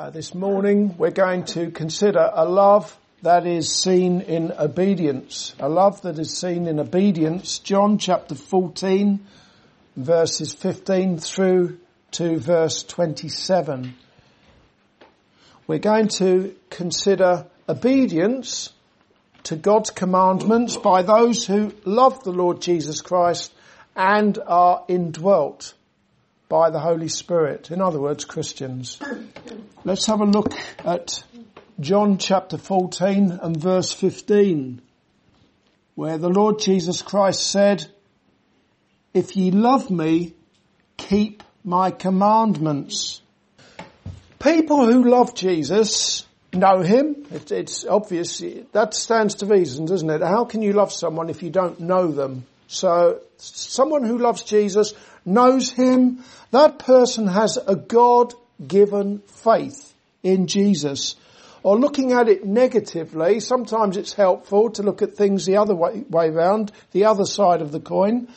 Uh, this morning we're going to consider a love that is seen in obedience. A love that is seen in obedience. John chapter 14 verses 15 through to verse 27. We're going to consider obedience to God's commandments by those who love the Lord Jesus Christ and are indwelt by the Holy Spirit. In other words, Christians. Let's have a look at John chapter 14 and verse 15, where the Lord Jesus Christ said, if ye love me, keep my commandments. People who love Jesus know him. It, it's obvious. That stands to reason, doesn't it? How can you love someone if you don't know them? So someone who loves Jesus knows him. That person has a God-given faith in Jesus. Or looking at it negatively, sometimes it's helpful to look at things the other way, way around, the other side of the coin.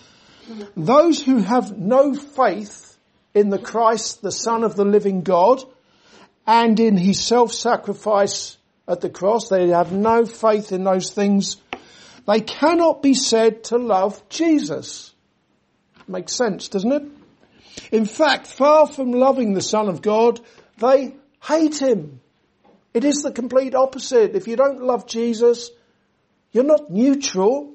Those who have no faith in the Christ, the Son of the living God, and in his self-sacrifice at the cross, they have no faith in those things they cannot be said to love Jesus. Makes sense, doesn't it? In fact, far from loving the Son of God, they hate Him. It is the complete opposite. If you don't love Jesus, you're not neutral.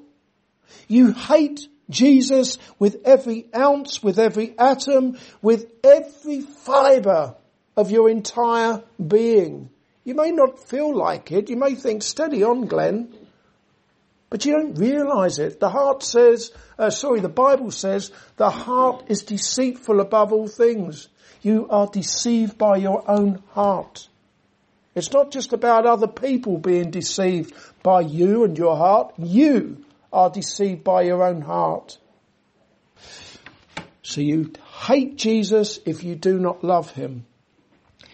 You hate Jesus with every ounce, with every atom, with every fibre of your entire being. You may not feel like it. You may think, steady on, Glenn. But you don't realize it. The heart says, uh, sorry, the Bible says, the heart is deceitful above all things. You are deceived by your own heart. It's not just about other people being deceived by you and your heart. You are deceived by your own heart. So you hate Jesus if you do not love him.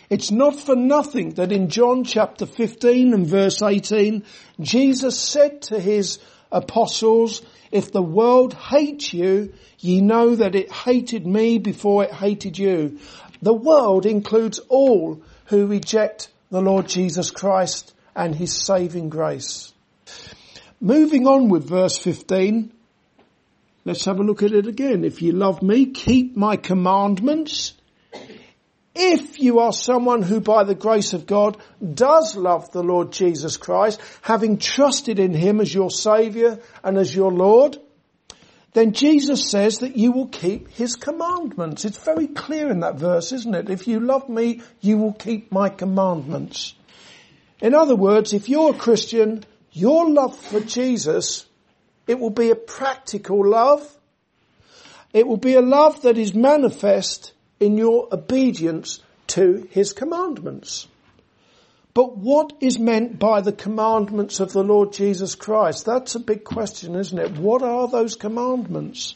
It's not for nothing that in John chapter 15 and verse 18, Jesus said to his apostles, if the world hates you, ye know that it hated me before it hated you. The world includes all who reject the Lord Jesus Christ and his saving grace. Moving on with verse 15, let's have a look at it again. If you love me, keep my commandments if you are someone who by the grace of God does love the Lord Jesus Christ, having trusted in Him as your Saviour and as your Lord, then Jesus says that you will keep His commandments. It's very clear in that verse, isn't it? If you love me, you will keep my commandments. In other words, if you're a Christian, your love for Jesus, it will be a practical love. It will be a love that is manifest in your obedience to his commandments. But what is meant by the commandments of the Lord Jesus Christ? That's a big question, isn't it? What are those commandments?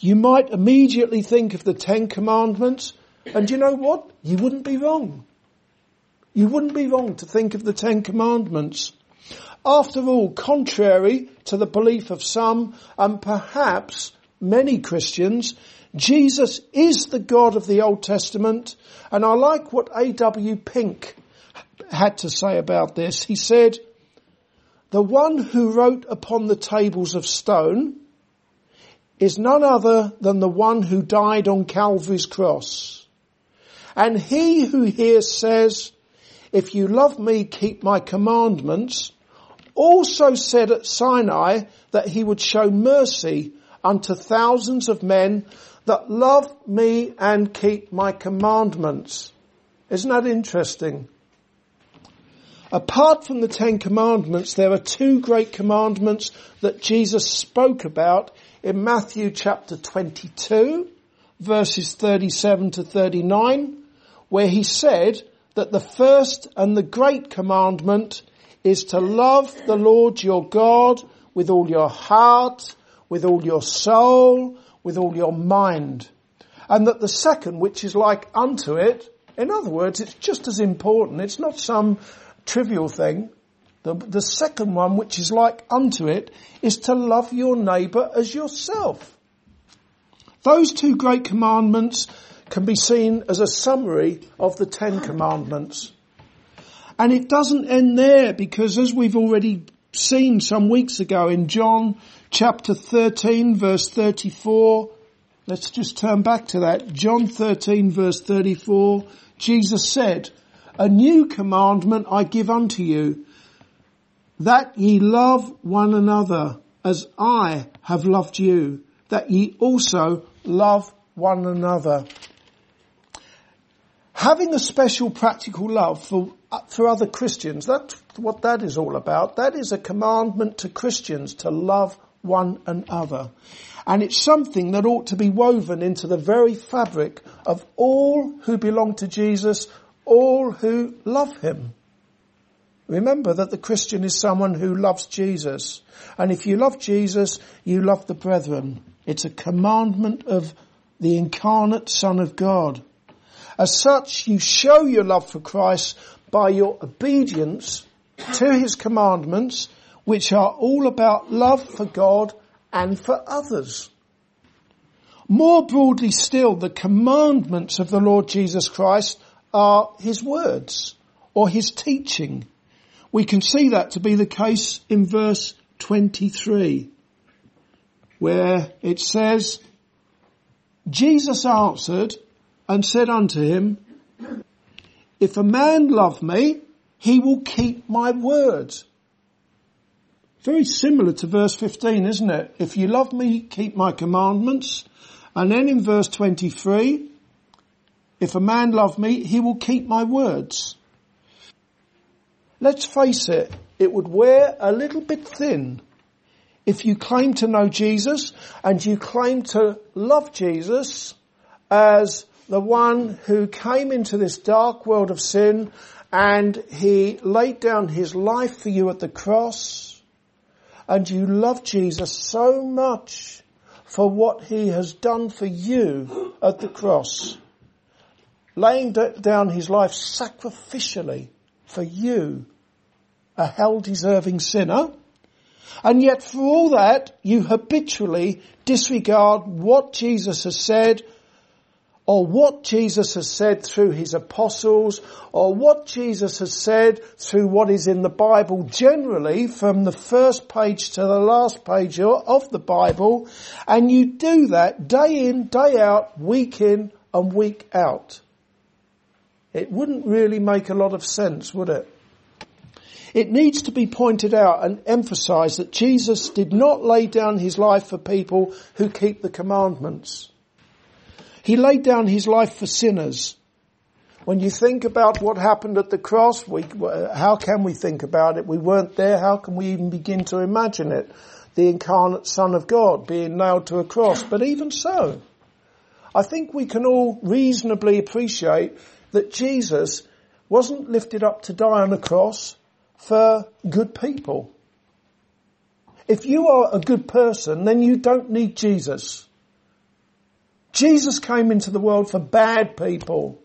You might immediately think of the Ten Commandments, and you know what? You wouldn't be wrong. You wouldn't be wrong to think of the Ten Commandments. After all, contrary to the belief of some, and perhaps many Christians, Jesus is the God of the Old Testament, and I like what A.W. Pink had to say about this. He said, the one who wrote upon the tables of stone is none other than the one who died on Calvary's cross. And he who here says, if you love me, keep my commandments, also said at Sinai that he would show mercy unto thousands of men that love me and keep my commandments. Isn't that interesting? Apart from the Ten Commandments, there are two great commandments that Jesus spoke about in Matthew chapter 22, verses 37 to 39, where he said that the first and the great commandment is to love the Lord your God with all your heart, with all your soul, with all your mind. And that the second, which is like unto it, in other words, it's just as important. It's not some trivial thing. The, the second one, which is like unto it, is to love your neighbour as yourself. Those two great commandments can be seen as a summary of the Ten Commandments. And it doesn't end there because as we've already seen some weeks ago in John chapter 13 verse 34, let's just turn back to that. John 13 verse 34, Jesus said, a new commandment I give unto you, that ye love one another as I have loved you, that ye also love one another. Having a special practical love for, uh, for other Christians, that's what that is all about. That is a commandment to Christians to love one another. And it's something that ought to be woven into the very fabric of all who belong to Jesus, all who love Him. Remember that the Christian is someone who loves Jesus. And if you love Jesus, you love the brethren. It's a commandment of the incarnate Son of God. As such, you show your love for Christ by your obedience to His commandments, which are all about love for God and for others. More broadly still, the commandments of the Lord Jesus Christ are His words or His teaching. We can see that to be the case in verse 23 where it says, Jesus answered and said unto him, if a man love me, he will keep my words. Very similar to verse 15, isn't it? If you love me, keep my commandments. And then in verse 23, if a man love me, he will keep my words. Let's face it, it would wear a little bit thin if you claim to know Jesus and you claim to love Jesus as the one who came into this dark world of sin and he laid down his life for you at the cross. And you love Jesus so much for what he has done for you at the cross, laying down his life sacrificially for you, a hell deserving sinner, and yet for all that, you habitually disregard what Jesus has said, or what Jesus has said through his apostles, or what Jesus has said through what is in the Bible generally from the first page to the last page of the Bible, and you do that day in, day out, week in and week out. It wouldn't really make a lot of sense, would it? It needs to be pointed out and emphasized that Jesus did not lay down his life for people who keep the commandments. He laid down his life for sinners. When you think about what happened at the cross, we, uh, how can we think about it? We weren't there. How can we even begin to imagine it? The incarnate Son of God being nailed to a cross. But even so, I think we can all reasonably appreciate that Jesus wasn't lifted up to die on a cross for good people. If you are a good person, then you don't need Jesus. Jesus came into the world for bad people.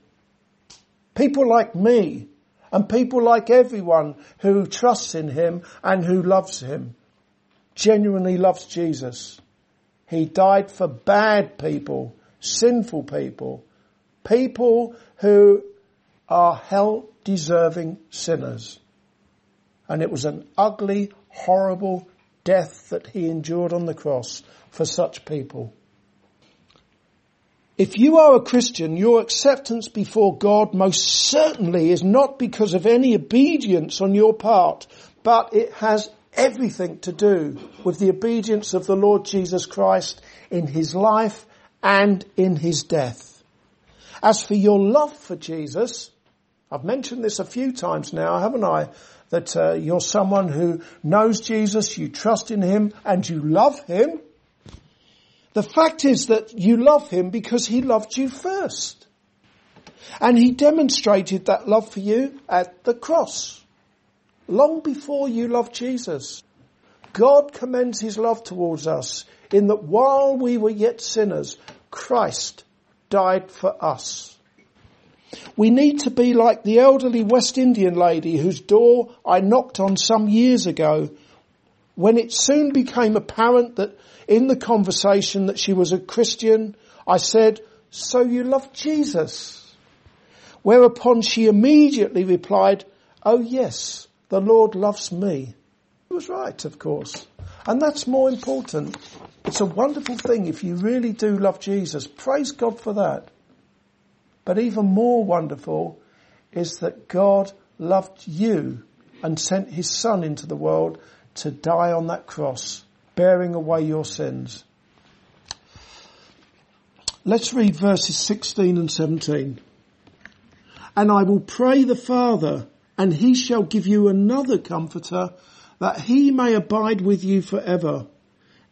People like me and people like everyone who trusts in him and who loves him. Genuinely loves Jesus. He died for bad people, sinful people, people who are hell deserving sinners. And it was an ugly, horrible death that he endured on the cross for such people. If you are a Christian, your acceptance before God most certainly is not because of any obedience on your part, but it has everything to do with the obedience of the Lord Jesus Christ in his life and in his death. As for your love for Jesus, I've mentioned this a few times now, haven't I? that uh, you're someone who knows Jesus, you trust in Him, and you love Him. The fact is that you love Him because He loved you first. And He demonstrated that love for you at the cross. Long before you loved Jesus. God commends His love towards us in that while we were yet sinners, Christ died for us. We need to be like the elderly West Indian lady whose door I knocked on some years ago when it soon became apparent that in the conversation that she was a Christian, I said, so you love Jesus? Whereupon she immediately replied, oh yes, the Lord loves me. He was right, of course. And that's more important. It's a wonderful thing if you really do love Jesus. Praise God for that. But even more wonderful is that God loved you and sent his son into the world to die on that cross, bearing away your sins. Let's read verses 16 and 17. And I will pray the Father and he shall give you another comforter that he may abide with you forever,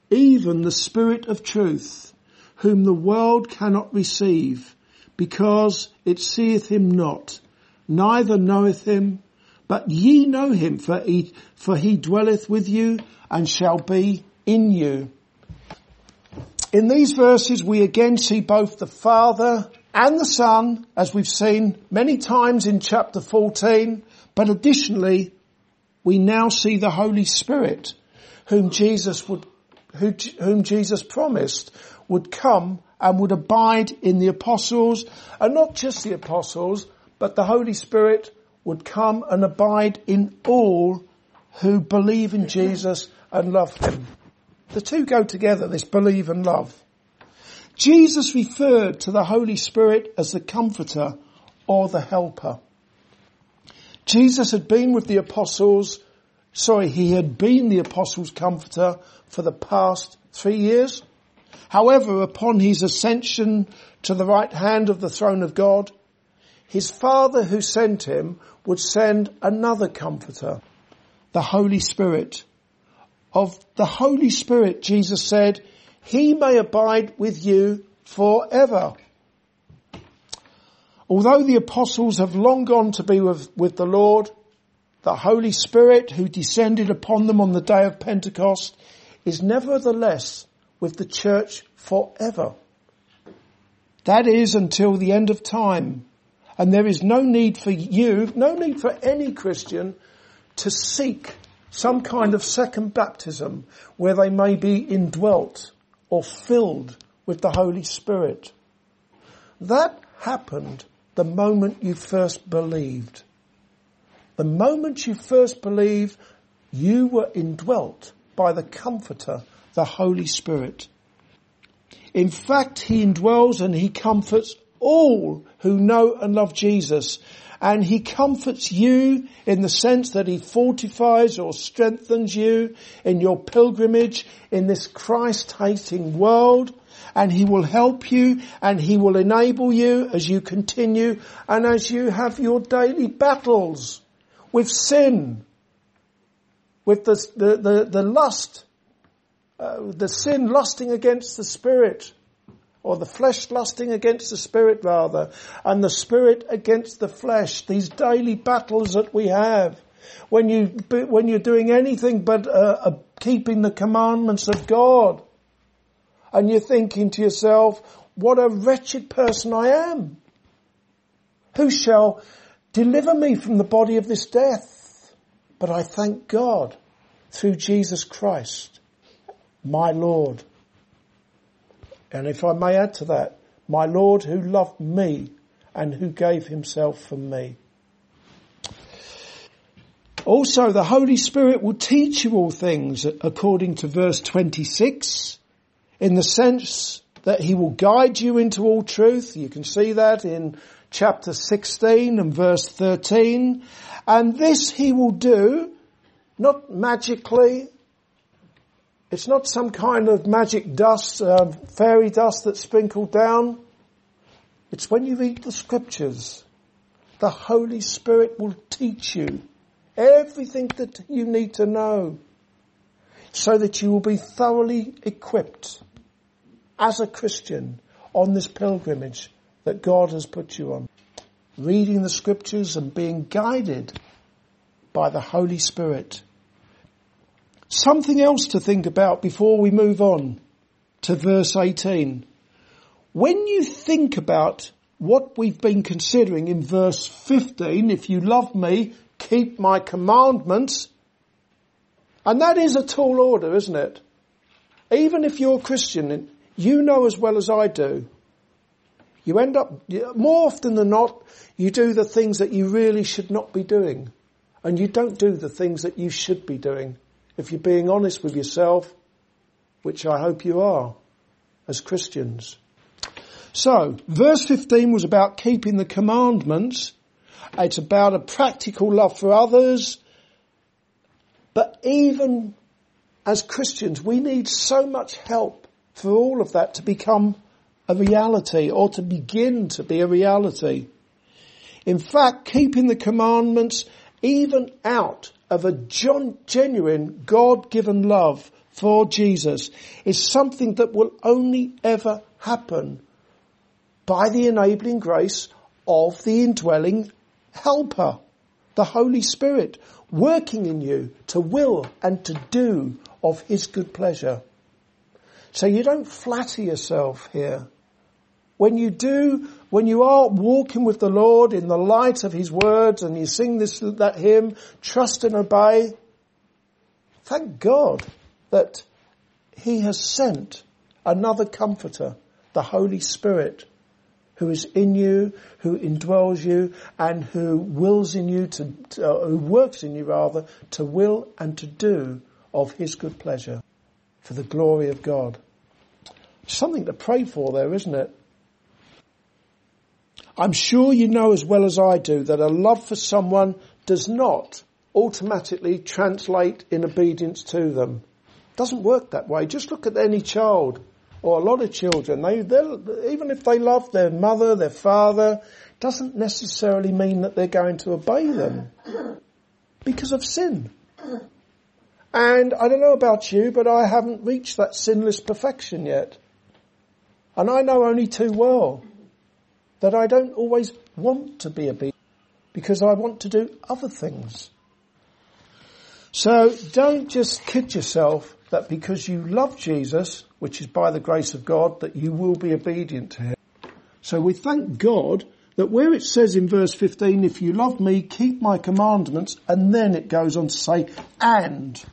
even the Spirit of truth, whom the world cannot receive because it seeth him not, neither knoweth him, but ye know him, for he, for he dwelleth with you and shall be in you. In these verses we again see both the Father and the Son, as we've seen many times in chapter 14, but additionally we now see the Holy Spirit, whom Jesus would, who, whom Jesus promised would come and would abide in the apostles, and not just the apostles, but the Holy Spirit would come and abide in all who believe in Jesus and love Him. The two go together, this believe and love. Jesus referred to the Holy Spirit as the comforter or the helper. Jesus had been with the apostles, sorry, he had been the apostles' comforter for the past three years. However, upon his ascension to the right hand of the throne of God, his Father who sent him would send another comforter, the Holy Spirit. Of the Holy Spirit, Jesus said, He may abide with you forever. Although the apostles have long gone to be with, with the Lord, the Holy Spirit who descended upon them on the day of Pentecost is nevertheless with the church forever. That is until the end of time. And there is no need for you, no need for any Christian to seek some kind of second baptism where they may be indwelt or filled with the Holy Spirit. That happened the moment you first believed. The moment you first believed, you were indwelt by the Comforter, the Holy Spirit. In fact, He indwells and He comforts all who know and love Jesus. And he comforts you in the sense that he fortifies or strengthens you in your pilgrimage in this Christ hating world. And he will help you and he will enable you as you continue and as you have your daily battles with sin, with the, the, the, the lust, uh, the sin lusting against the spirit, or the flesh lusting against the spirit rather, and the spirit against the flesh, these daily battles that we have. When you, when you're doing anything but uh, uh, keeping the commandments of God, and you're thinking to yourself, what a wretched person I am. Who shall deliver me from the body of this death? But I thank God through Jesus Christ, my Lord. And if I may add to that, my Lord who loved me and who gave himself for me. Also, the Holy Spirit will teach you all things according to verse 26 in the sense that he will guide you into all truth. You can see that in chapter 16 and verse 13. And this he will do not magically it's not some kind of magic dust, uh, fairy dust that's sprinkled down. It's when you read the scriptures, the Holy Spirit will teach you everything that you need to know so that you will be thoroughly equipped as a Christian on this pilgrimage that God has put you on. Reading the scriptures and being guided by the Holy Spirit. Something else to think about before we move on to verse 18. When you think about what we've been considering in verse 15, if you love me, keep my commandments. And that is a tall order, isn't it? Even if you're a Christian, you know as well as I do. You end up, more often than not, you do the things that you really should not be doing. and you don't do the things that you should be doing. If you're being honest with yourself, which I hope you are as Christians. So, verse 15 was about keeping the commandments. It's about a practical love for others. But even as Christians, we need so much help for all of that to become a reality or to begin to be a reality. In fact, keeping the commandments even out of a genuine God-given love for Jesus is something that will only ever happen by the enabling grace of the indwelling helper, the Holy Spirit, working in you to will and to do of His good pleasure. So you don't flatter yourself here. When you do, when you are walking with the Lord in the light of His words and you sing this, that hymn, trust and obey, thank God that He has sent another comforter, the Holy Spirit, who is in you, who indwells you, and who wills in you to, to uh, who works in you rather, to will and to do of His good pleasure for the glory of God. Something to pray for there, isn't it? I'm sure you know as well as I do that a love for someone does not automatically translate in obedience to them. It doesn't work that way. Just look at any child or a lot of children. They, even if they love their mother, their father, doesn't necessarily mean that they're going to obey them because of sin. And I don't know about you, but I haven't reached that sinless perfection yet. And I know only too well that I don't always want to be obedient because I want to do other things. So don't just kid yourself that because you love Jesus, which is by the grace of God, that you will be obedient to him. So we thank God that where it says in verse 15, if you love me, keep my commandments, and then it goes on to say, and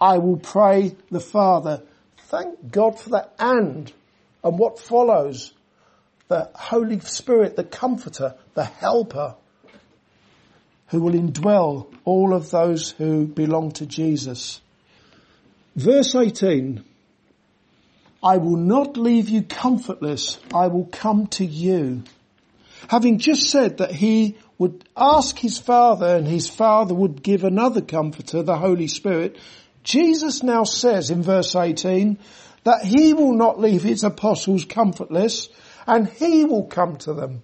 I will pray the Father. Thank God for that and. And what follows? The Holy Spirit, the Comforter, the Helper, who will indwell all of those who belong to Jesus. Verse 18, I will not leave you comfortless, I will come to you. Having just said that he would ask his Father and his Father would give another comforter, the Holy Spirit, Jesus now says in verse 18 that he will not leave his apostles comfortless, and he will come to them.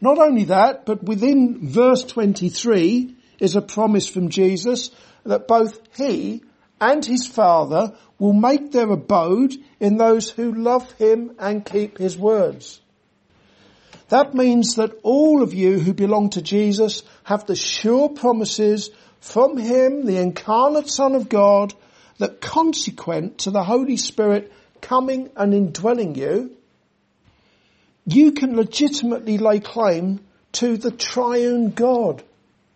Not only that, but within verse 23 is a promise from Jesus that both he and his father will make their abode in those who love him and keep his words. That means that all of you who belong to Jesus have the sure promises from him, the incarnate son of God, that consequent to the Holy Spirit coming and indwelling you, you can legitimately lay claim to the triune God.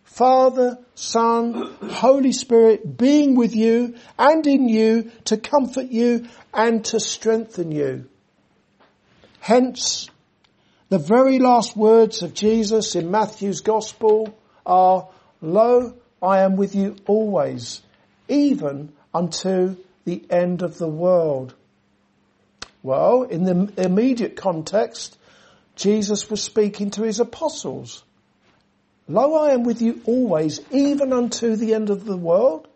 Father, Son, Holy Spirit being with you and in you to comfort you and to strengthen you. Hence, the very last words of Jesus in Matthew's Gospel are, Lo, I am with you always, even unto the end of the world. Well, in the immediate context, Jesus was speaking to his apostles. Lo, I am with you always, even unto the end of the world.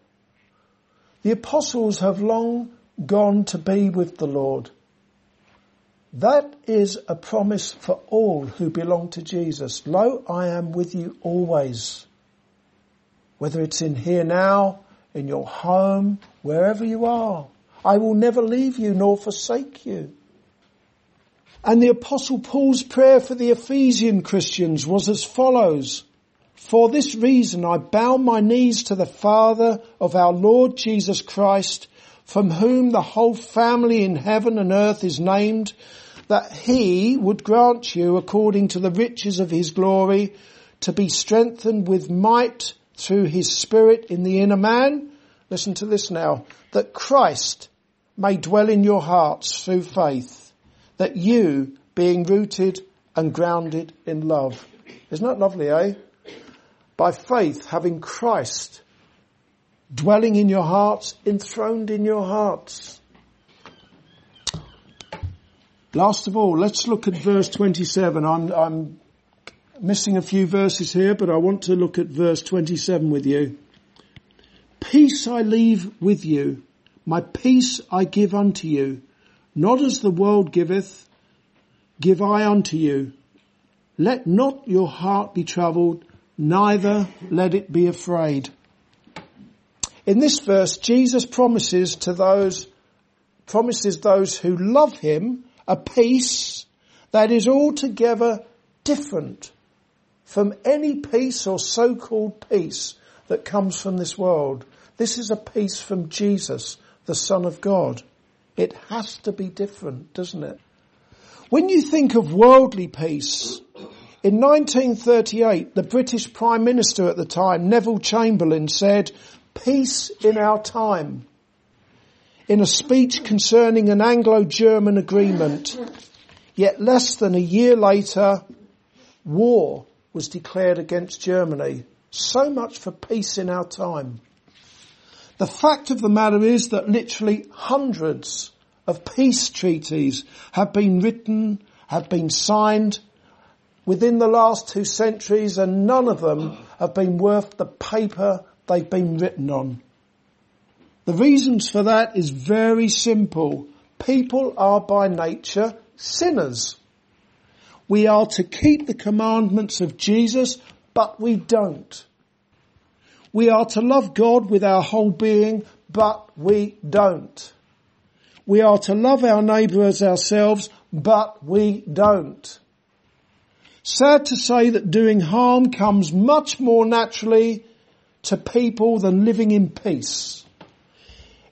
The apostles have long gone to be with the Lord. That is a promise for all who belong to Jesus. Lo, I am with you always. Whether it's in here now, in your home, wherever you are. I will never leave you nor forsake you. And the apostle Paul's prayer for the Ephesian Christians was as follows. For this reason I bow my knees to the Father of our Lord Jesus Christ, from whom the whole family in heaven and earth is named, that he would grant you according to the riches of his glory to be strengthened with might through his spirit in the inner man. Listen to this now. That Christ may dwell in your hearts through faith that you, being rooted and grounded in love. Isn't that lovely, eh? by faith, having Christ dwelling in your hearts, enthroned in your hearts. Last of all, let's look at verse 27. I'm, I'm missing a few verses here, but I want to look at verse 27 with you. Peace I leave with you, my peace I give unto you, not as the world giveth, give I unto you. Let not your heart be troubled, neither let it be afraid. In this verse, Jesus promises to those, promises those who love him a peace that is altogether different from any peace or so-called peace that comes from this world. This is a peace from Jesus, the Son of God. It has to be different, doesn't it? When you think of worldly peace, in 1938, the British Prime Minister at the time, Neville Chamberlain, said, peace in our time. In a speech concerning an Anglo-German agreement, yet less than a year later, war was declared against Germany. So much for peace in our time. The fact of the matter is that literally hundreds of peace treaties have been written, have been signed within the last two centuries and none of them have been worth the paper they've been written on. The reasons for that is very simple. People are by nature sinners. We are to keep the commandments of Jesus, but we don't. We are to love God with our whole being, but we don't. We are to love our neighbour as ourselves, but we don't. Sad to say that doing harm comes much more naturally to people than living in peace.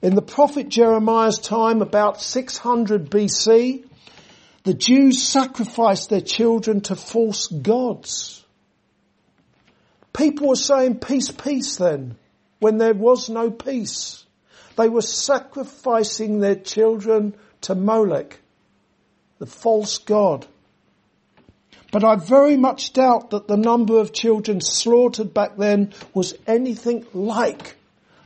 In the prophet Jeremiah's time, about 600 BC, the Jews sacrificed their children to false gods. People were saying peace, peace then, when there was no peace. They were sacrificing their children to Molech, the false god. But I very much doubt that the number of children slaughtered back then was anything like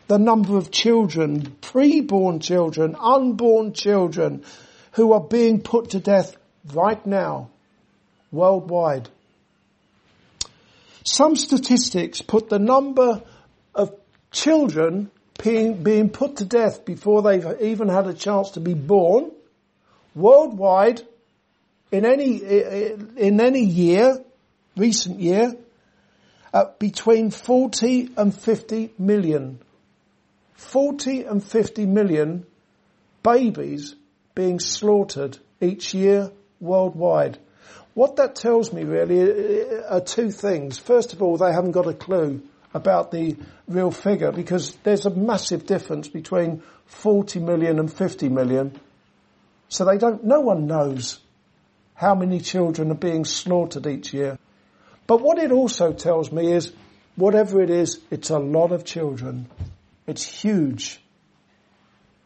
the number of children, pre-born children, unborn children, who are being put to death right now, worldwide. Some statistics put the number of children being, being put to death before they've even had a chance to be born worldwide in any, in any year, recent year, between 40 and 50 million. 40 and 50 million babies being slaughtered each year worldwide. What that tells me really are two things. First of all, they haven't got a clue about the real figure because there's a massive difference between 40 million and 50 million. So they don't, no one knows how many children are being slaughtered each year. But what it also tells me is, whatever it is, it's a lot of children. It's huge.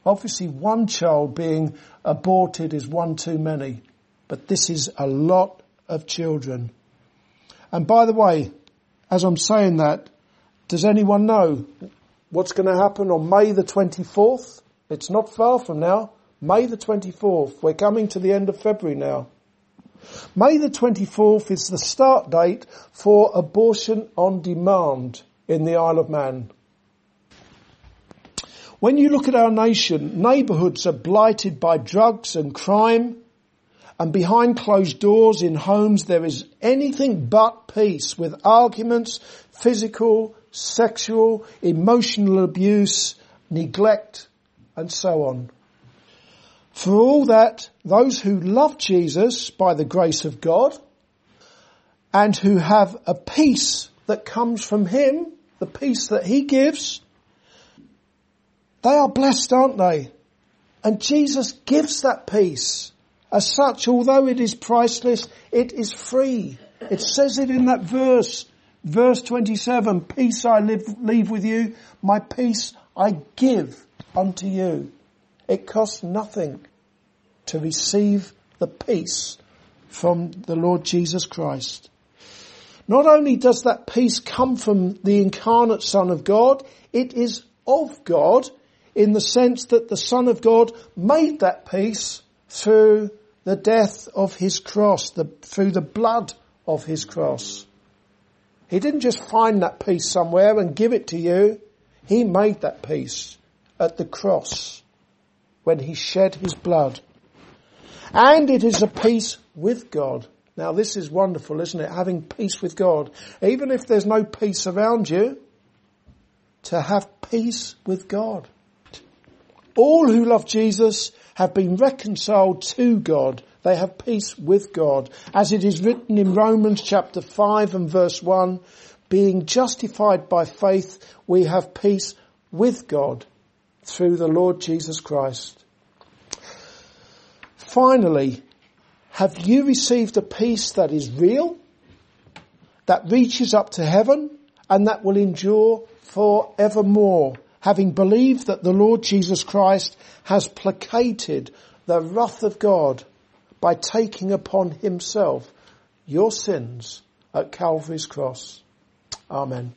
Obviously one child being aborted is one too many, but this is a lot of children. And by the way, as I'm saying that, does anyone know what's going to happen on May the 24th? It's not far from now. May the 24th. We're coming to the end of February now. May the 24th is the start date for abortion on demand in the Isle of Man. When you look at our nation, neighbourhoods are blighted by drugs and crime, and behind closed doors in homes there is anything but peace with arguments, physical, sexual, emotional abuse, neglect, and so on. For all that, those who love Jesus by the grace of God and who have a peace that comes from Him, the peace that He gives, they are blessed, aren't they? And Jesus gives that peace. As such, although it is priceless, it is free. It says it in that verse, verse 27, peace I live, leave with you, my peace I give unto you. It costs nothing to receive the peace from the Lord Jesus Christ. Not only does that peace come from the incarnate Son of God, it is of God in the sense that the Son of God made that peace through the death of his cross, the, through the blood of his cross. He didn't just find that peace somewhere and give it to you. He made that peace at the cross when he shed his blood. And it is a peace with God. Now this is wonderful, isn't it? Having peace with God. Even if there's no peace around you, to have peace with God. All who love Jesus have been reconciled to God. They have peace with God. As it is written in Romans chapter 5 and verse 1, being justified by faith, we have peace with God through the Lord Jesus Christ. Finally, have you received a peace that is real, that reaches up to heaven, and that will endure forevermore, having believed that the Lord Jesus Christ has placated the wrath of God by taking upon himself your sins at Calvary's cross. Amen.